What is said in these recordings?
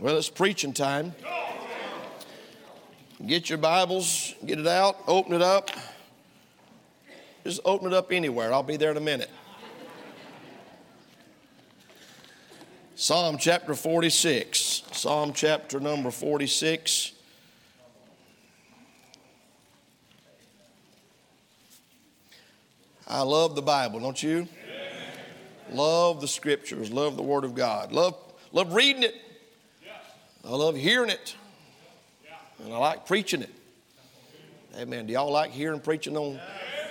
Well, it's preaching time. Get your Bibles, get it out, open it up. Just open it up anywhere. I'll be there in a minute. Psalm chapter 46. Psalm chapter number 46. I love the Bible, don't you? Love the scriptures, love the Word of God, love, love reading it. I love hearing it. And I like preaching it. Amen. Do y'all like hearing preaching on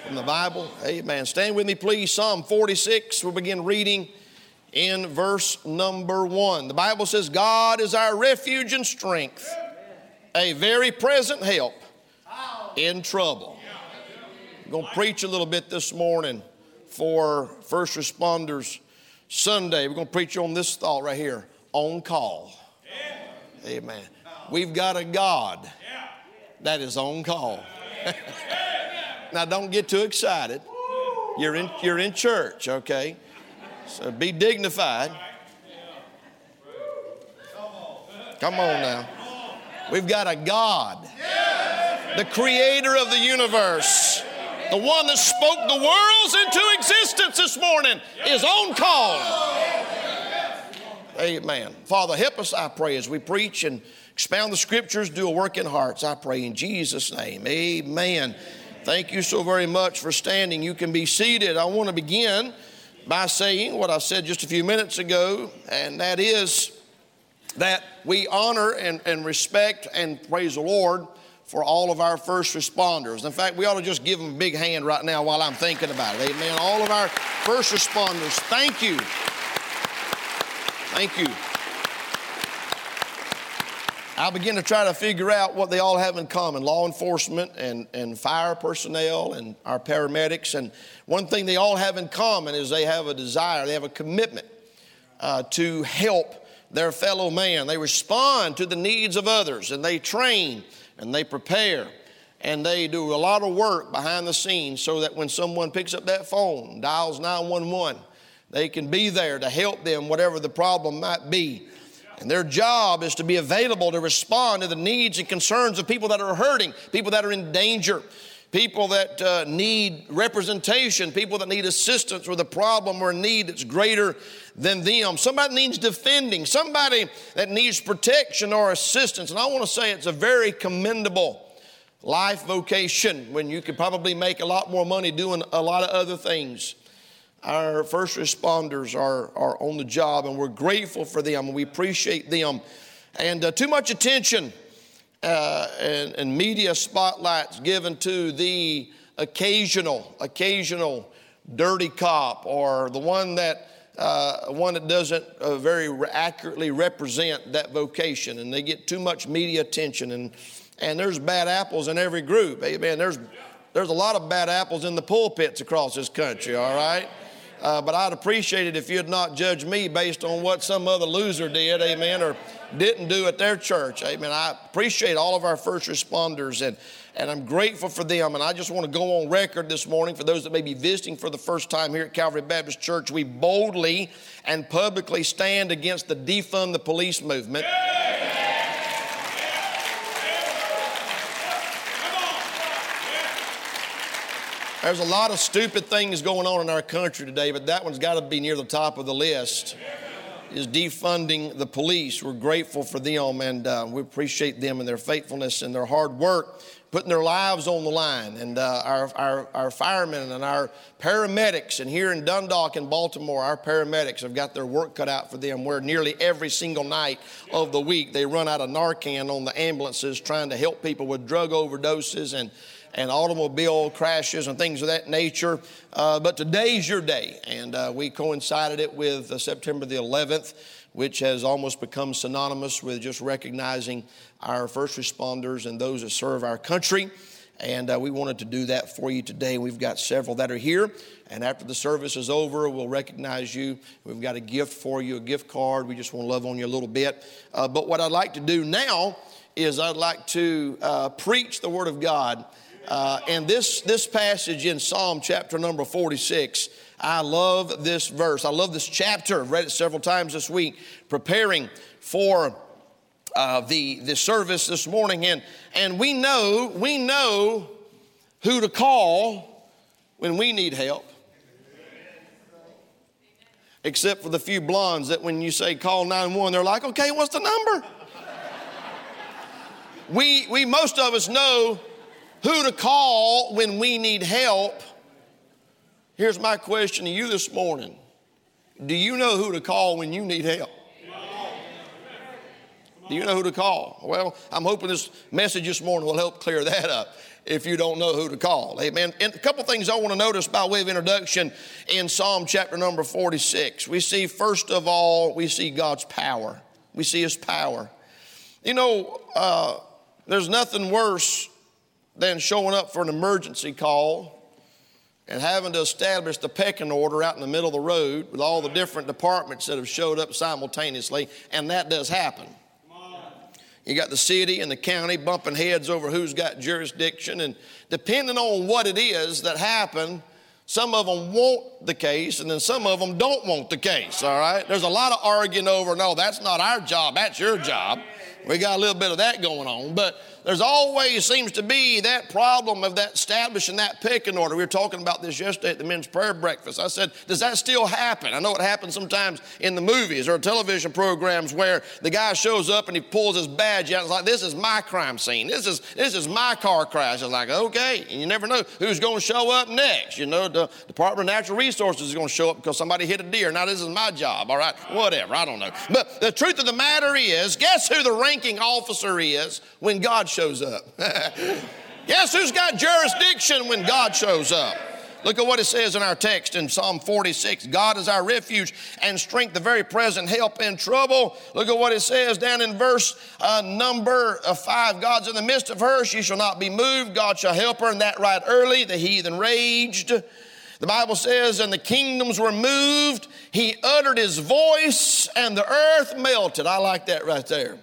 from the Bible? Amen. Stand with me, please. Psalm 46. We'll begin reading in verse number one. The Bible says, God is our refuge and strength, a very present help in trouble. I'm going to preach a little bit this morning for first responders Sunday. We're going to preach on this thought right here on call. Amen. We've got a God that is on call. now, don't get too excited. You're in, you're in church, okay? So be dignified. Come on now. We've got a God, the creator of the universe, the one that spoke the worlds into existence this morning, is on call. Amen. Father, help us, I pray, as we preach and expound the scriptures, do a work in hearts. I pray in Jesus' name. Amen. Thank you so very much for standing. You can be seated. I want to begin by saying what I said just a few minutes ago, and that is that we honor and, and respect and praise the Lord for all of our first responders. In fact, we ought to just give them a big hand right now while I'm thinking about it. Amen. All of our first responders, thank you Thank you. I begin to try to figure out what they all have in common law enforcement and, and fire personnel and our paramedics. And one thing they all have in common is they have a desire, they have a commitment uh, to help their fellow man. They respond to the needs of others and they train and they prepare and they do a lot of work behind the scenes so that when someone picks up that phone, dials 911, they can be there to help them, whatever the problem might be. And their job is to be available to respond to the needs and concerns of people that are hurting, people that are in danger, people that uh, need representation, people that need assistance with a problem or a need that's greater than them. Somebody needs defending, somebody that needs protection or assistance. And I want to say it's a very commendable life vocation when you could probably make a lot more money doing a lot of other things our first responders are, are on the job, and we're grateful for them, we appreciate them. And uh, too much attention uh, and, and, media spotlights given to the occasional, occasional dirty cop or the one that uh, one that doesn't uh, very accurately represent that vocation, and they get too much media attention. And and there's bad apples in every group. Amen. There's there's a lot of bad apples in the pulpits across this country. All right. Uh, but I'd appreciate it if you'd not judge me based on what some other loser did, amen, or didn't do at their church, amen. I appreciate all of our first responders and, and I'm grateful for them. And I just want to go on record this morning for those that may be visiting for the first time here at Calvary Baptist Church. We boldly and publicly stand against the defund the police movement. Yeah. There's a lot of stupid things going on in our country today, but that one's got to be near the top of the list. Is defunding the police. We're grateful for them and uh, we appreciate them and their faithfulness and their hard work, putting their lives on the line. And uh, our, our, our firemen and our paramedics, and here in Dundalk in Baltimore, our paramedics have got their work cut out for them where nearly every single night of the week they run out of Narcan on the ambulances trying to help people with drug overdoses and and automobile crashes and things of that nature. Uh, but today's your day, and uh, we coincided it with uh, September the 11th, which has almost become synonymous with just recognizing our first responders and those that serve our country. And uh, we wanted to do that for you today. We've got several that are here. And after the service is over, we'll recognize you. We've got a gift for you, a gift card. We just want to love on you a little bit. Uh, but what I'd like to do now is I'd like to uh, preach the Word of God uh, and this, this passage in Psalm chapter number 46, I love this verse. I love this chapter. I've read it several times this week, preparing for uh, the, the service this morning, and, and we know, we know who to call when we need help. Except for the few blondes that when you say call 911, they're like, okay, what's the number? we, we, most of us know who to call when we need help. Here's my question to you this morning Do you know who to call when you need help? Do you know who to call? Well, I'm hoping this message this morning will help clear that up if you don't know who to call. Amen. And a couple things I want to notice by way of introduction in Psalm chapter number 46. We see, first of all, we see God's power. We see His power. You know, uh, there's nothing worse than showing up for an emergency call and having to establish the pecking order out in the middle of the road with all the different departments that have showed up simultaneously, and that does happen. You got the city and the county bumping heads over who's got jurisdiction, and depending on what it is that happened, some of them want the case, and then some of them don't want the case, all right? There's a lot of arguing over, no, that's not our job, that's your job. We got a little bit of that going on, but there's always seems to be that problem of that establishing that pecking order. We were talking about this yesterday at the men's prayer breakfast. I said, does that still happen? I know it happens sometimes in the movies or television programs where the guy shows up and he pulls his badge out. It's like, this is my crime scene. This is this is my car crash. It's like, okay, and you never know who's going to show up next. You know, the Department of Natural Resources is going to show up because somebody hit a deer. Now this is my job. All right, whatever. I don't know. But the truth of the matter is, guess who the ranking officer is when God shows up. Guess who's got jurisdiction when God shows up? Look at what it says in our text in Psalm 46. God is our refuge and strength, the very present help in trouble. Look at what it says down in verse uh, number uh, five. God's in the midst of her, she shall not be moved. God shall help her, and that right early. The heathen raged. The Bible says, and the kingdoms were moved. He uttered his voice, and the earth melted. I like that right there.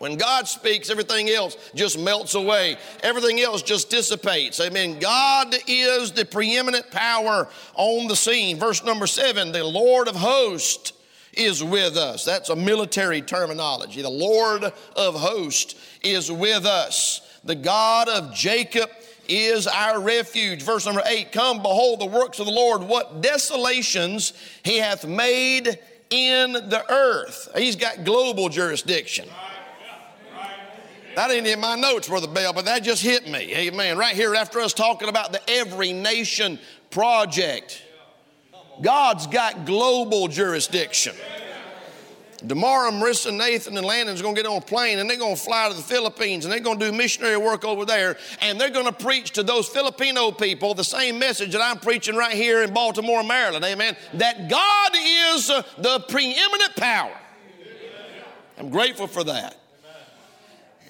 When God speaks, everything else just melts away. Everything else just dissipates. Amen. God is the preeminent power on the scene. Verse number seven the Lord of hosts is with us. That's a military terminology. The Lord of hosts is with us. The God of Jacob is our refuge. Verse number eight Come, behold the works of the Lord, what desolations he hath made in the earth. He's got global jurisdiction. That ain't in my notes, Brother Bell, but that just hit me. Amen. Right here after us talking about the Every Nation Project. God's got global jurisdiction. Tomorrow, Marissa, Nathan, and Landon's going to get on a plane and they're going to fly to the Philippines and they're going to do missionary work over there and they're going to preach to those Filipino people the same message that I'm preaching right here in Baltimore, Maryland. Amen. That God is uh, the preeminent power. I'm grateful for that.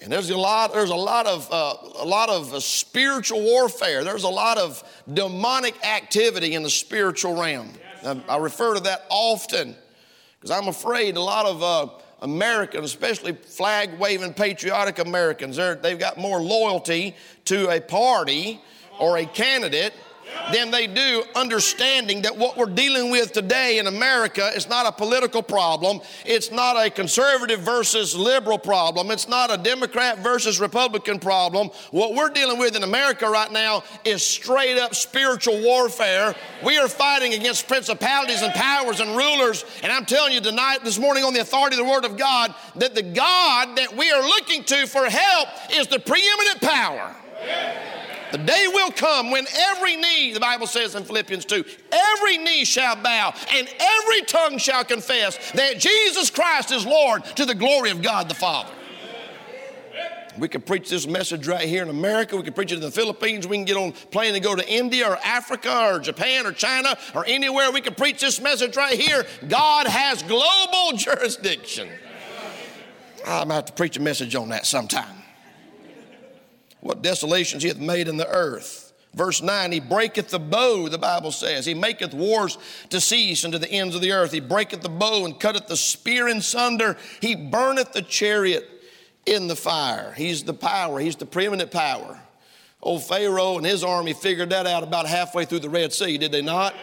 And there's a lot, there's a lot of, uh, a lot of uh, spiritual warfare. There's a lot of demonic activity in the spiritual realm. I, I refer to that often because I'm afraid a lot of uh, Americans, especially flag waving patriotic Americans, they've got more loyalty to a party or a candidate than they do understanding that what we're dealing with today in America is not a political problem. It's not a conservative versus liberal problem. It's not a Democrat versus Republican problem. What we're dealing with in America right now is straight up spiritual warfare. We are fighting against principalities and powers and rulers. And I'm telling you tonight, this morning, on the authority of the Word of God, that the God that we are looking to for help is the preeminent power. Day will come when every knee, the Bible says in Philippians 2, every knee shall bow and every tongue shall confess that Jesus Christ is Lord to the glory of God the Father. We can preach this message right here in America. We can preach it in the Philippines. We can get on plane and go to India or Africa or Japan or China or anywhere. We can preach this message right here. God has global jurisdiction. I'm going to have to preach a message on that sometime what desolations he hath made in the earth. Verse 9, he breaketh the bow, the Bible says. He maketh wars to cease unto the ends of the earth. He breaketh the bow and cutteth the spear in sunder. He burneth the chariot in the fire. He's the power, he's the preeminent power. Old Pharaoh and his army figured that out about halfway through the Red Sea, did they not?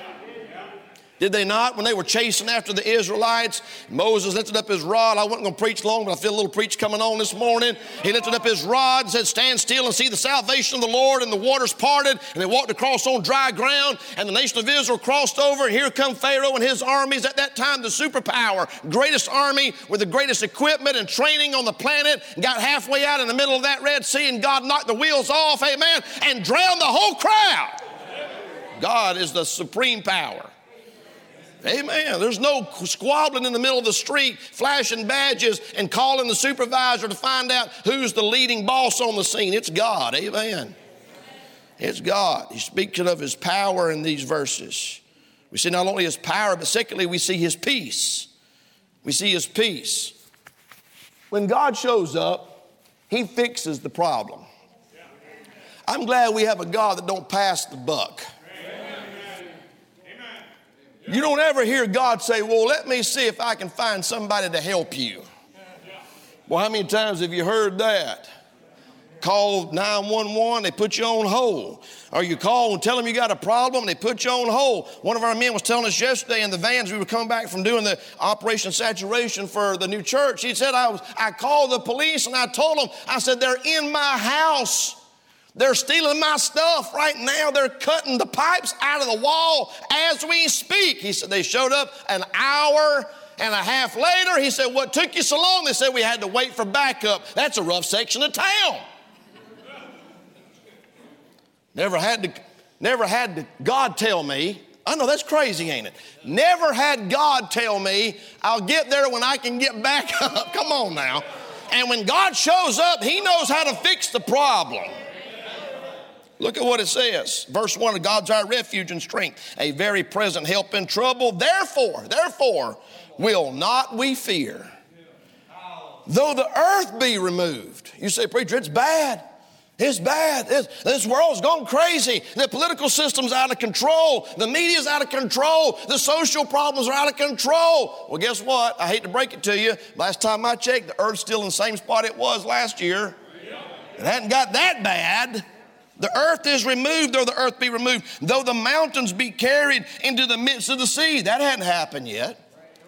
Did they not? When they were chasing after the Israelites, Moses lifted up his rod. I wasn't going to preach long, but I feel a little preach coming on this morning. He lifted up his rod and said, Stand still and see the salvation of the Lord. And the waters parted, and they walked across on dry ground. And the nation of Israel crossed over. And here come Pharaoh and his armies. At that time, the superpower, greatest army with the greatest equipment and training on the planet, got halfway out in the middle of that Red Sea, and God knocked the wheels off, amen, and drowned the whole crowd. God is the supreme power. Amen. There's no squabbling in the middle of the street, flashing badges and calling the supervisor to find out who's the leading boss on the scene. It's God. Amen. It's God. He's speaking of his power in these verses. We see not only his power, but secondly, we see his peace. We see his peace. When God shows up, he fixes the problem. I'm glad we have a God that don't pass the buck. You don't ever hear God say, Well, let me see if I can find somebody to help you. Well, how many times have you heard that? Call 911, they put you on hold. Or you call and tell them you got a problem, they put you on hold. One of our men was telling us yesterday in the vans, we were coming back from doing the Operation Saturation for the new church. He said, I, was, I called the police and I told them, I said, they're in my house. They're stealing my stuff right now. They're cutting the pipes out of the wall as we speak. He said they showed up an hour and a half later. He said, What took you so long? They said we had to wait for backup. That's a rough section of town. Never had to, never had to, God tell me. I know that's crazy, ain't it? Never had God tell me, I'll get there when I can get back up. Come on now. And when God shows up, He knows how to fix the problem. Look at what it says. Verse 1 God's our refuge and strength, a very present help in trouble. Therefore, therefore, will not we fear. Though the earth be removed. You say, Preacher, it's bad. It's bad. It's, this world's gone crazy. The political system's out of control. The media's out of control. The social problems are out of control. Well, guess what? I hate to break it to you. Last time I checked, the earth's still in the same spot it was last year. It hadn't got that bad. The earth is removed, though the earth be removed, though the mountains be carried into the midst of the sea. That hadn't happened yet.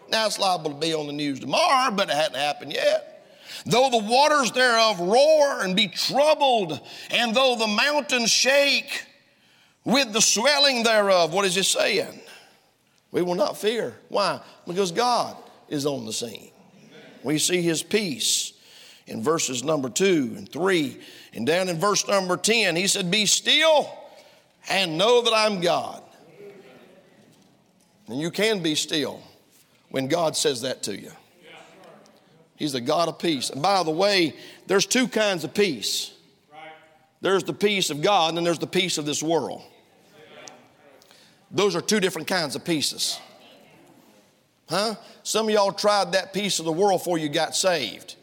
Now it's liable to be on the news tomorrow, but it hadn't happened yet. Though the waters thereof roar and be troubled, and though the mountains shake with the swelling thereof, what is it saying? We will not fear. Why? Because God is on the scene. We see his peace in verses number two and three and down in verse number 10, he said, Be still and know that I'm God. And you can be still when God says that to you. He's the God of peace. And by the way, there's two kinds of peace there's the peace of God, and then there's the peace of this world. Those are two different kinds of pieces. Huh? Some of y'all tried that piece of the world before you got saved.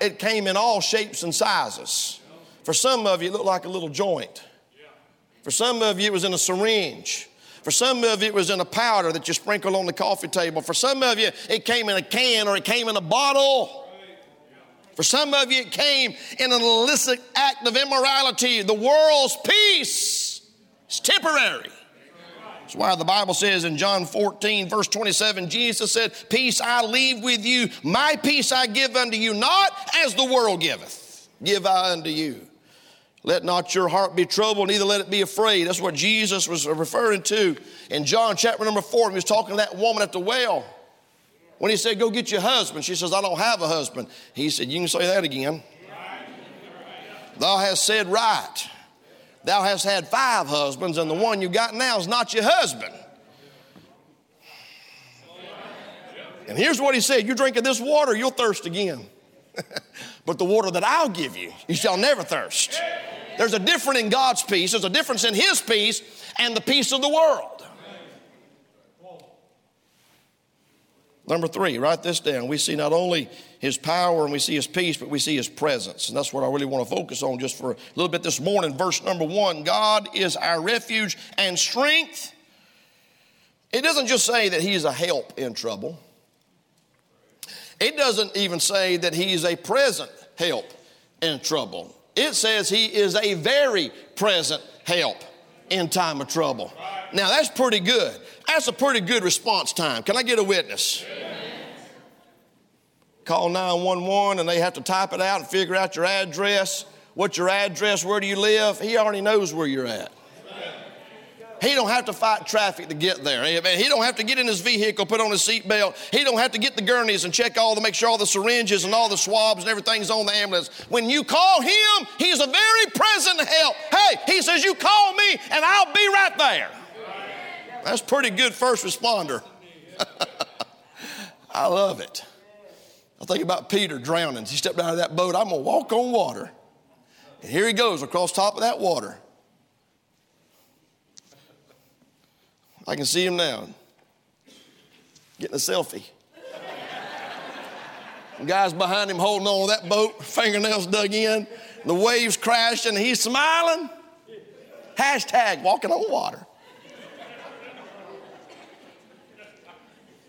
It came in all shapes and sizes. For some of you, it looked like a little joint. For some of you, it was in a syringe. For some of you, it was in a powder that you sprinkle on the coffee table. For some of you, it came in a can or it came in a bottle. For some of you, it came in an illicit act of immorality. The world's peace is temporary. That's why the Bible says in John 14, verse 27, Jesus said, Peace I leave with you, my peace I give unto you, not as the world giveth, give I unto you. Let not your heart be troubled, neither let it be afraid. That's what Jesus was referring to in John chapter number four. He was talking to that woman at the well. When he said, Go get your husband, she says, I don't have a husband. He said, You can say that again. Thou hast said right. Thou hast had five husbands, and the one you got now is not your husband. And here's what he said You drink of this water, you'll thirst again. but the water that I'll give you, you shall never thirst. There's a difference in God's peace, there's a difference in His peace and the peace of the world. Number three, write this down. We see not only his power and we see his peace, but we see his presence. And that's what I really want to focus on just for a little bit this morning. Verse number one God is our refuge and strength. It doesn't just say that he's a help in trouble, it doesn't even say that he's a present help in trouble. It says he is a very present help in time of trouble. Now that's pretty good. That's a pretty good response time. Can I get a witness? Call 911 and they have to type it out and figure out your address. What's your address? Where do you live? He already knows where you're at. He don't have to fight traffic to get there. Amen. He don't have to get in his vehicle, put on his seatbelt. He don't have to get the gurneys and check all to make sure all the syringes and all the swabs and everything's on the ambulance. When you call him, he's a very present help. Hey, he says, You call me and I'll be right there. That's pretty good first responder. I love it. I think about Peter drowning. He stepped out of that boat. I'm going to walk on water. And here he goes across top of that water. I can see him now getting a selfie. guys behind him holding on to that boat, fingernails dug in, the waves crashing, and he's smiling. Hashtag walking on water.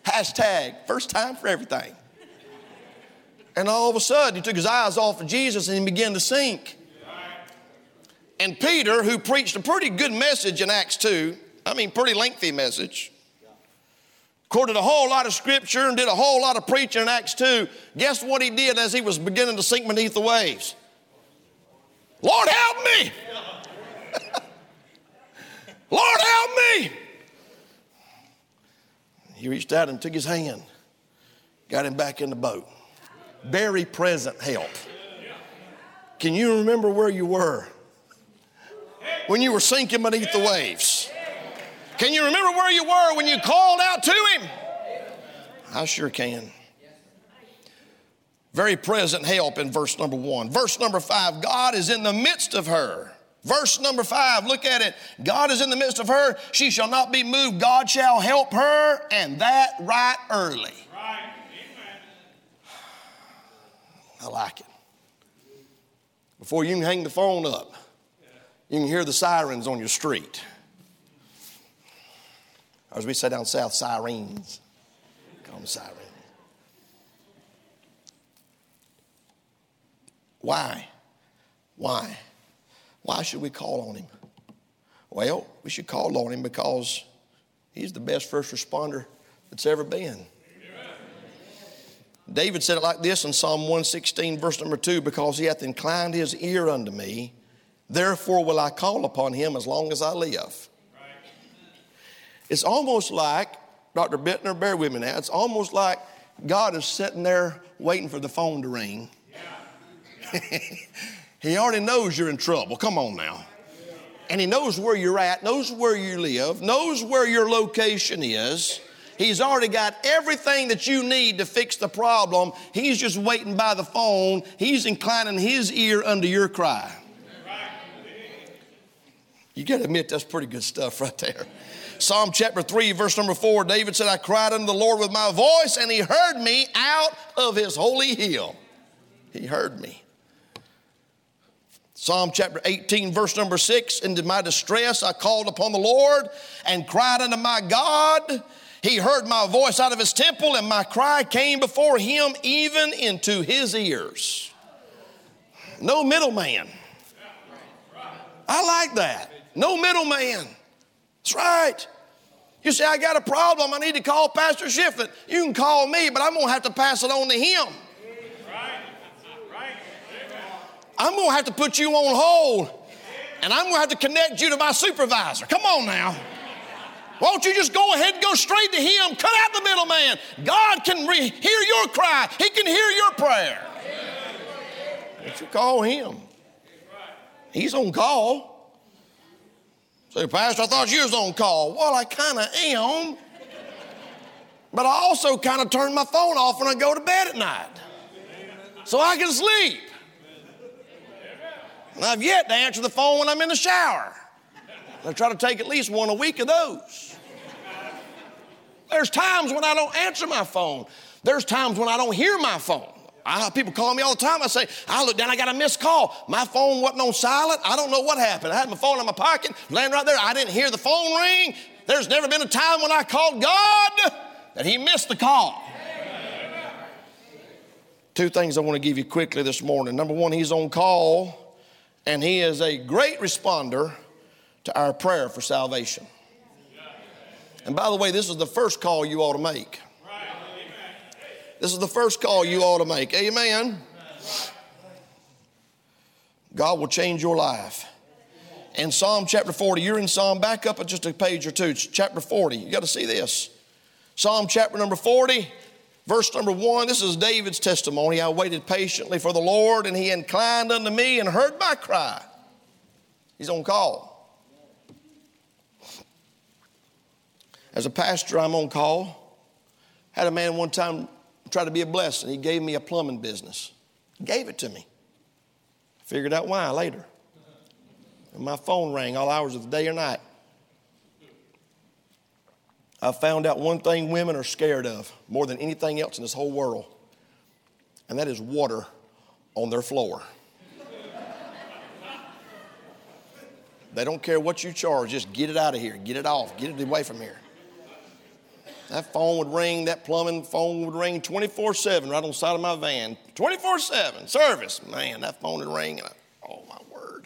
Hashtag first time for everything. And all of a sudden, he took his eyes off of Jesus and he began to sink. And Peter, who preached a pretty good message in Acts 2, I mean, pretty lengthy message. Quoted a whole lot of scripture and did a whole lot of preaching in Acts 2. Guess what he did as he was beginning to sink beneath the waves? Lord, help me! Lord, help me! He reached out and took his hand, got him back in the boat. Very present help. Can you remember where you were when you were sinking beneath the waves? Can you remember where you were when you called out to Him? I sure can. Very present help in verse number one. Verse number five God is in the midst of her. Verse number five, look at it. God is in the midst of her. She shall not be moved. God shall help her, and that right early. Right. I like it. Before you can hang the phone up, you can hear the sirens on your street. Or as we say down south, sirens. Call them sirens. Why? Why? Why should we call on him? Well, we should call on him because he's the best first responder that's ever been. David said it like this in Psalm 116, verse number 2 because he hath inclined his ear unto me, therefore will I call upon him as long as I live. It's almost like, Dr. Bittner, bear with me now, it's almost like God is sitting there waiting for the phone to ring. He already knows you're in trouble. Come on now. And he knows where you're at, knows where you live, knows where your location is. He's already got everything that you need to fix the problem. He's just waiting by the phone. He's inclining his ear under your cry. You got to admit, that's pretty good stuff right there. Psalm chapter 3, verse number 4, David said, I cried unto the Lord with my voice, and he heard me out of his holy hill. He heard me. Psalm chapter 18, verse number 6, into my distress I called upon the Lord and cried unto my God. He heard my voice out of his temple, and my cry came before him even into his ears. No middleman. I like that. No middleman. That's right. You say, I got a problem, I need to call Pastor Shiflett. You can call me, but I'm going to have to pass it on to him. I'm going to have to put you on hold, and I'm going to have to connect you to my supervisor. Come on now. Won't you just go ahead and go straight to him? Cut out the middleman. God can re- hear your cry, He can hear your prayer. But you call him. He's on call. Say, Pastor, I thought you was on call. Well, I kind of am. But I also kind of turn my phone off when I go to bed at night so I can sleep. And I've yet to answer the phone when I'm in the shower. I try to take at least one a week of those. There's times when I don't answer my phone. There's times when I don't hear my phone. I, have people call me all the time. I say, I look down, I got a missed call. My phone wasn't on silent. I don't know what happened. I had my phone in my pocket, laying right there. I didn't hear the phone ring. There's never been a time when I called God that He missed the call. Two things I want to give you quickly this morning. Number one, He's on call, and He is a great responder to our prayer for salvation. And by the way, this is the first call you ought to make. This is the first call you ought to make. Amen. God will change your life. In Psalm chapter 40, you're in Psalm, back up just a page or two, it's chapter 40. You got to see this. Psalm chapter number 40, verse number 1. This is David's testimony. I waited patiently for the Lord, and he inclined unto me and heard my cry. He's on call. As a pastor, I'm on call. Had a man one time try to be a blessing. He gave me a plumbing business. Gave it to me. Figured out why later. And my phone rang all hours of the day or night. I found out one thing women are scared of more than anything else in this whole world, and that is water on their floor. they don't care what you charge, just get it out of here, get it off, get it away from here. That phone would ring, that plumbing phone would ring 24 7 right on the side of my van. 24 7 service. Man, that phone would ring. And I, oh, my word.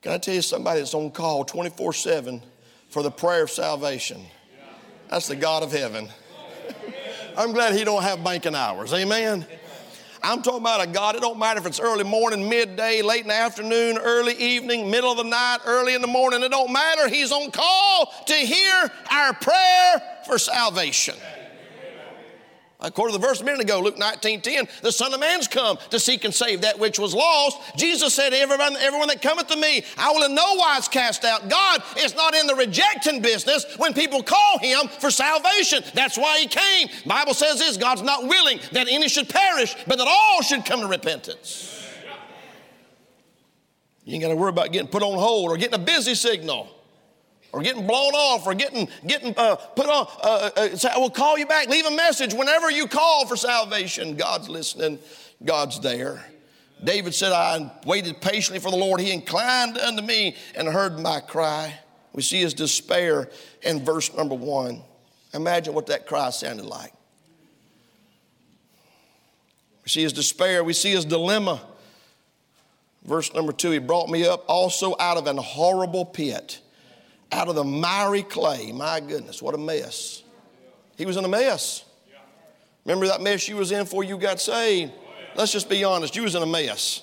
Can I tell you somebody that's on call 24 7 for the prayer of salvation? That's the God of heaven. I'm glad he don't have banking hours. Amen. I'm talking about a God. It don't matter if it's early morning, midday, late in the afternoon, early evening, middle of the night, early in the morning. It don't matter. He's on call to hear our prayer for salvation. According to the verse a minute ago, Luke 19 10, the Son of Man's come to seek and save that which was lost. Jesus said, Everyone, everyone that cometh to me, I will in no wise cast out. God is not in the rejecting business when people call him for salvation. That's why he came. Bible says this God's not willing that any should perish, but that all should come to repentance. You ain't got to worry about getting put on hold or getting a busy signal or getting blown off or getting, getting uh, put on. Uh, uh, say, I will call you back. Leave a message whenever you call for salvation. God's listening, God's there. David said, I waited patiently for the Lord. He inclined unto me and heard my cry. We see his despair in verse number one. Imagine what that cry sounded like. We see his despair, we see his dilemma. Verse number two, he brought me up also out of an horrible pit out of the miry clay. My goodness, what a mess. He was in a mess. Remember that mess you was in before you got saved? Let's just be honest, you was in a mess.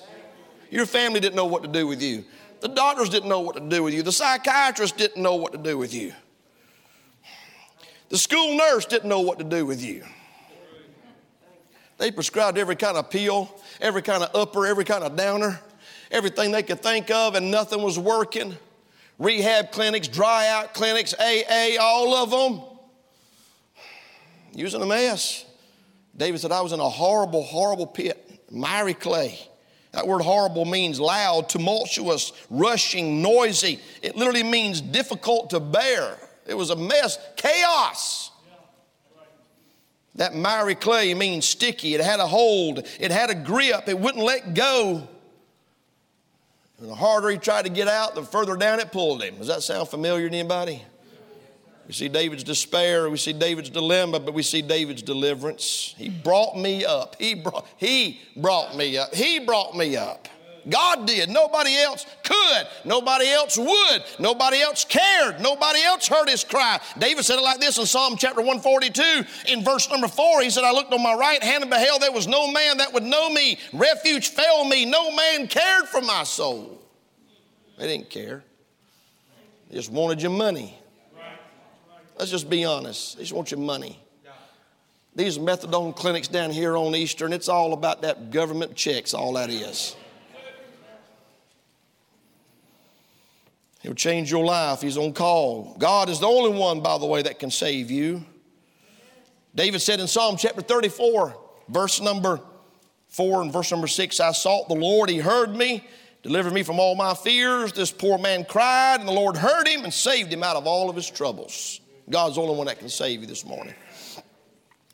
Your family didn't know what to do with you. The doctors didn't know what to do with you. The psychiatrist didn't know what to do with you. The school nurse didn't know what to do with you. They prescribed every kind of pill, every kind of upper, every kind of downer, everything they could think of, and nothing was working rehab clinics, dry out clinics, AA, all of them. Using a mess. David said, I was in a horrible, horrible pit, miry clay. That word horrible means loud, tumultuous, rushing, noisy. It literally means difficult to bear. It was a mess, chaos. That miry clay means sticky. It had a hold, it had a grip, it wouldn't let go. And the harder he tried to get out, the further down it pulled him. Does that sound familiar to anybody? We see David's despair, we see David's dilemma, but we see David's deliverance. He brought me up. He brought, he brought me up. He brought me up. God did. Nobody else could. Nobody else would. Nobody else cared. Nobody else heard his cry. David said it like this in Psalm chapter 142 in verse number 4. He said, I looked on my right hand and beheld there was no man that would know me. Refuge failed me. No man cared for my soul. They didn't care. They just wanted your money. Let's just be honest. They just want your money. These methadone clinics down here on Eastern, it's all about that government checks, all that is. He'll change your life. He's on call. God is the only one, by the way, that can save you. David said in Psalm chapter 34, verse number 4 and verse number 6, I sought the Lord, He heard me, delivered me from all my fears. This poor man cried, and the Lord heard him and saved him out of all of his troubles. God's the only one that can save you this morning.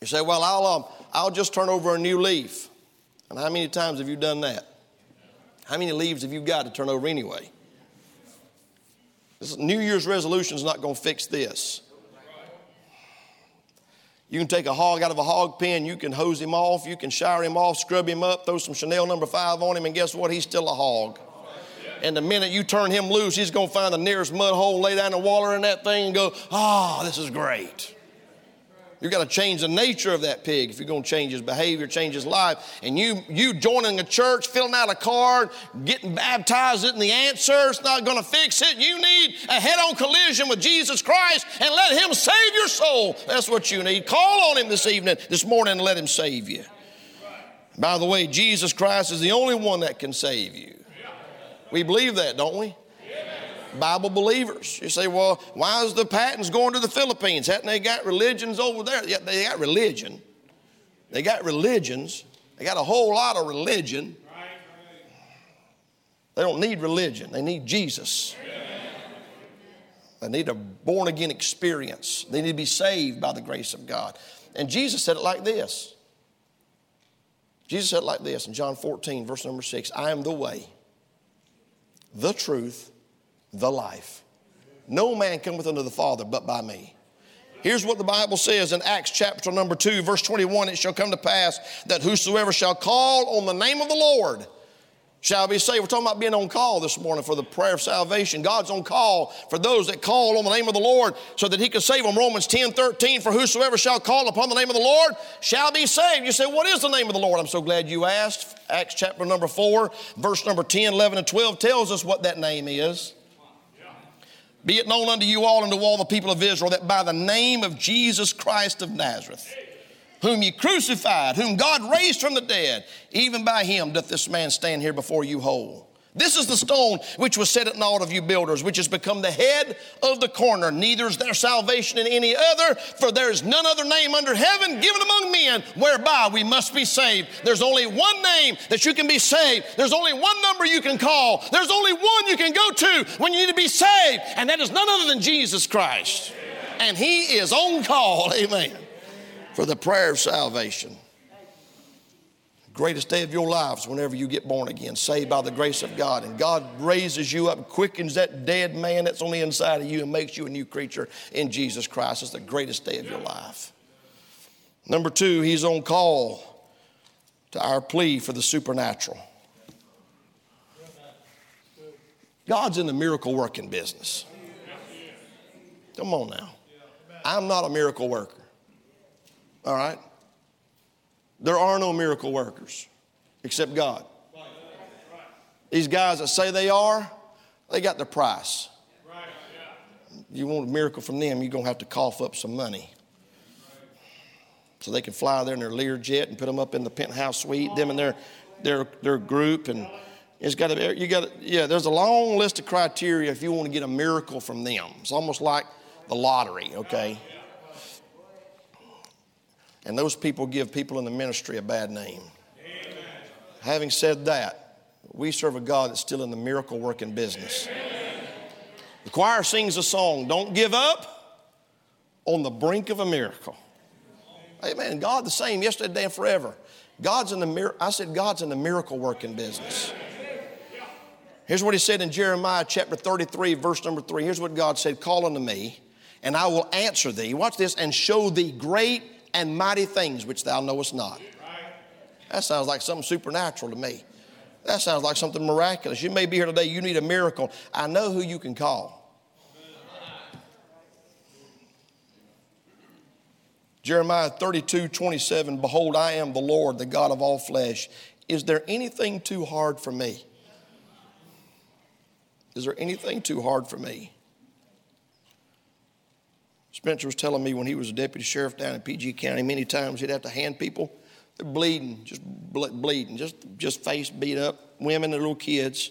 You say, Well, I'll, um, I'll just turn over a new leaf. And how many times have you done that? How many leaves have you got to turn over anyway? This New Year's resolution is not going to fix this. You can take a hog out of a hog pen, you can hose him off, you can shower him off, scrub him up, throw some Chanel number five on him, and guess what? He's still a hog. And the minute you turn him loose, he's going to find the nearest mud hole, lay down the water in that thing, and go, ah, oh, this is great. You've got to change the nature of that pig if you're going to change his behavior, change his life. And you, you joining a church, filling out a card, getting baptized isn't the answer. It's not going to fix it. You need a head on collision with Jesus Christ and let him save your soul. That's what you need. Call on him this evening, this morning, and let him save you. By the way, Jesus Christ is the only one that can save you. We believe that, don't we? Bible believers. You say, well, why is the Pattons going to the Philippines? Haven't they got religions over there? Yeah, they got religion. They got religions. They got a whole lot of religion. They don't need religion, they need Jesus. They need a born again experience. They need to be saved by the grace of God. And Jesus said it like this Jesus said it like this in John 14, verse number 6 I am the way, the truth, the life. No man cometh unto the Father but by me. Here's what the Bible says in Acts chapter number 2, verse 21 It shall come to pass that whosoever shall call on the name of the Lord shall be saved. We're talking about being on call this morning for the prayer of salvation. God's on call for those that call on the name of the Lord so that he can save them. Romans 10 13, for whosoever shall call upon the name of the Lord shall be saved. You say, What is the name of the Lord? I'm so glad you asked. Acts chapter number 4, verse number 10, 11, and 12 tells us what that name is. Be it known unto you all and to all the people of Israel that by the name of Jesus Christ of Nazareth, whom ye crucified, whom God raised from the dead, even by him doth this man stand here before you whole. This is the stone which was set at naught of you builders, which has become the head of the corner. Neither is there salvation in any other, for there is none other name under heaven given among men whereby we must be saved. There's only one name that you can be saved. There's only one number you can call. There's only one you can go to when you need to be saved, and that is none other than Jesus Christ. And He is on call, amen, for the prayer of salvation greatest day of your lives whenever you get born again, saved by the grace of God. And God raises you up, quickens that dead man that's on the inside of you, and makes you a new creature in Jesus Christ. It's the greatest day of your life. Number two, He's on call to our plea for the supernatural. God's in the miracle working business. Come on now. I'm not a miracle worker. All right? There are no miracle workers except God. These guys that say they are, they got their price. You want a miracle from them, you're going to have to cough up some money. So they can fly there in their Learjet and put them up in the penthouse suite, them and their, their, their group. And it's got to be, you got to, yeah, there's a long list of criteria if you want to get a miracle from them. It's almost like the lottery, okay? And those people give people in the ministry a bad name. Amen. Having said that, we serve a God that's still in the miracle working business. Amen. The choir sings a song, Don't Give Up on the Brink of a Miracle. Amen. God the same yesterday, today, and forever. God's in the mir- I said God's in the miracle working business. Here's what he said in Jeremiah chapter 33, verse number 3. Here's what God said Call unto me, and I will answer thee. Watch this, and show thee great and mighty things which thou knowest not. That sounds like something supernatural to me. That sounds like something miraculous. You may be here today, you need a miracle. I know who you can call. Jeremiah 32, 27, Behold, I am the Lord, the God of all flesh. Is there anything too hard for me? Is there anything too hard for me? Spencer was telling me when he was a deputy sheriff down in PG County, many times he'd have to hand people, they're bleeding, just bleeding, just, just face beat up, women and little kids.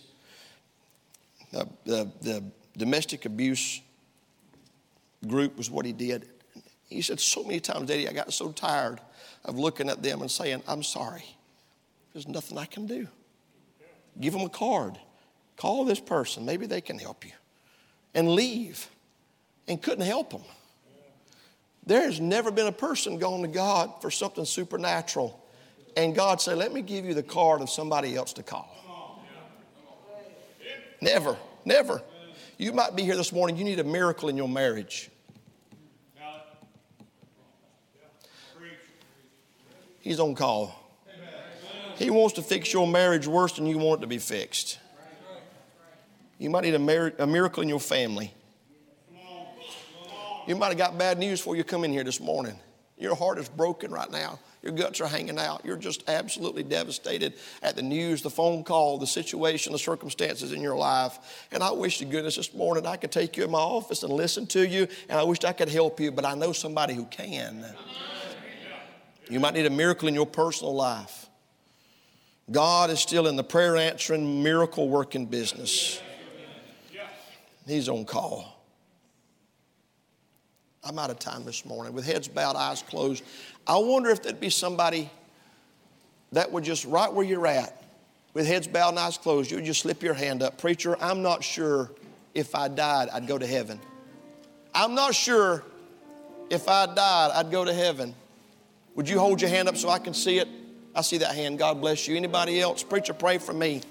The, the, the domestic abuse group was what he did. He said, So many times, Daddy, I got so tired of looking at them and saying, I'm sorry. There's nothing I can do. Give them a card. Call this person. Maybe they can help you. And leave. And couldn't help them. There's never been a person gone to God for something supernatural and God say, Let me give you the card of somebody else to call. Never, never. You might be here this morning, you need a miracle in your marriage. He's on call. He wants to fix your marriage worse than you want it to be fixed. You might need a, mir- a miracle in your family. You might have got bad news before you come in here this morning. Your heart is broken right now. Your guts are hanging out. You're just absolutely devastated at the news, the phone call, the situation, the circumstances in your life. And I wish to goodness this morning I could take you in my office and listen to you, and I wish I could help you, but I know somebody who can. You might need a miracle in your personal life. God is still in the prayer answering, miracle working business. He's on call. I'm out of time this morning. With heads bowed, eyes closed, I wonder if there'd be somebody that would just, right where you're at, with heads bowed and eyes closed, you would just slip your hand up. Preacher, I'm not sure if I died, I'd go to heaven. I'm not sure if I died, I'd go to heaven. Would you hold your hand up so I can see it? I see that hand. God bless you. Anybody else? Preacher, pray for me.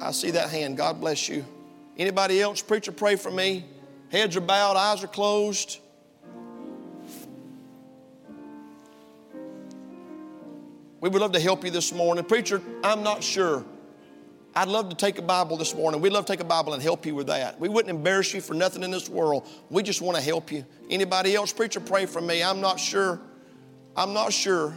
I see that hand. God bless you. Anybody else? Preacher, pray for me. Heads are bowed, eyes are closed. We would love to help you this morning. Preacher, I'm not sure. I'd love to take a Bible this morning. We'd love to take a Bible and help you with that. We wouldn't embarrass you for nothing in this world. We just want to help you. Anybody else? Preacher, pray for me. I'm not sure. I'm not sure.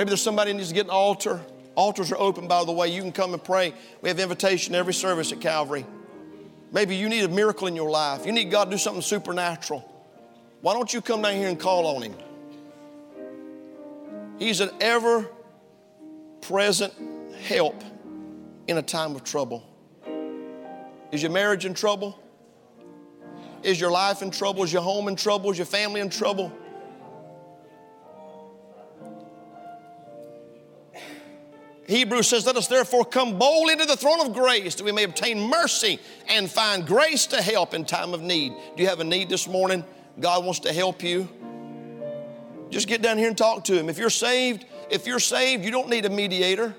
Maybe there's somebody needs to get an altar. Altars are open, by the way. You can come and pray. We have invitation every service at Calvary. Maybe you need a miracle in your life. You need God to do something supernatural. Why don't you come down here and call on Him? He's an ever present help in a time of trouble. Is your marriage in trouble? Is your life in trouble? Is your home in trouble? Is your family in trouble? Hebrews says, Let us therefore come boldly to the throne of grace that we may obtain mercy and find grace to help in time of need. Do you have a need this morning? God wants to help you. Just get down here and talk to Him. If you're saved, if you're saved, you don't need a mediator.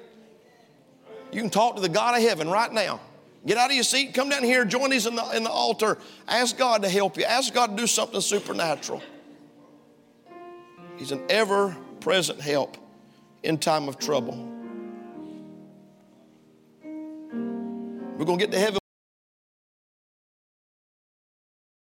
You can talk to the God of heaven right now. Get out of your seat, come down here, join these in the, in the altar. Ask God to help you. Ask God to do something supernatural. He's an ever present help in time of trouble. We're going to get to heaven.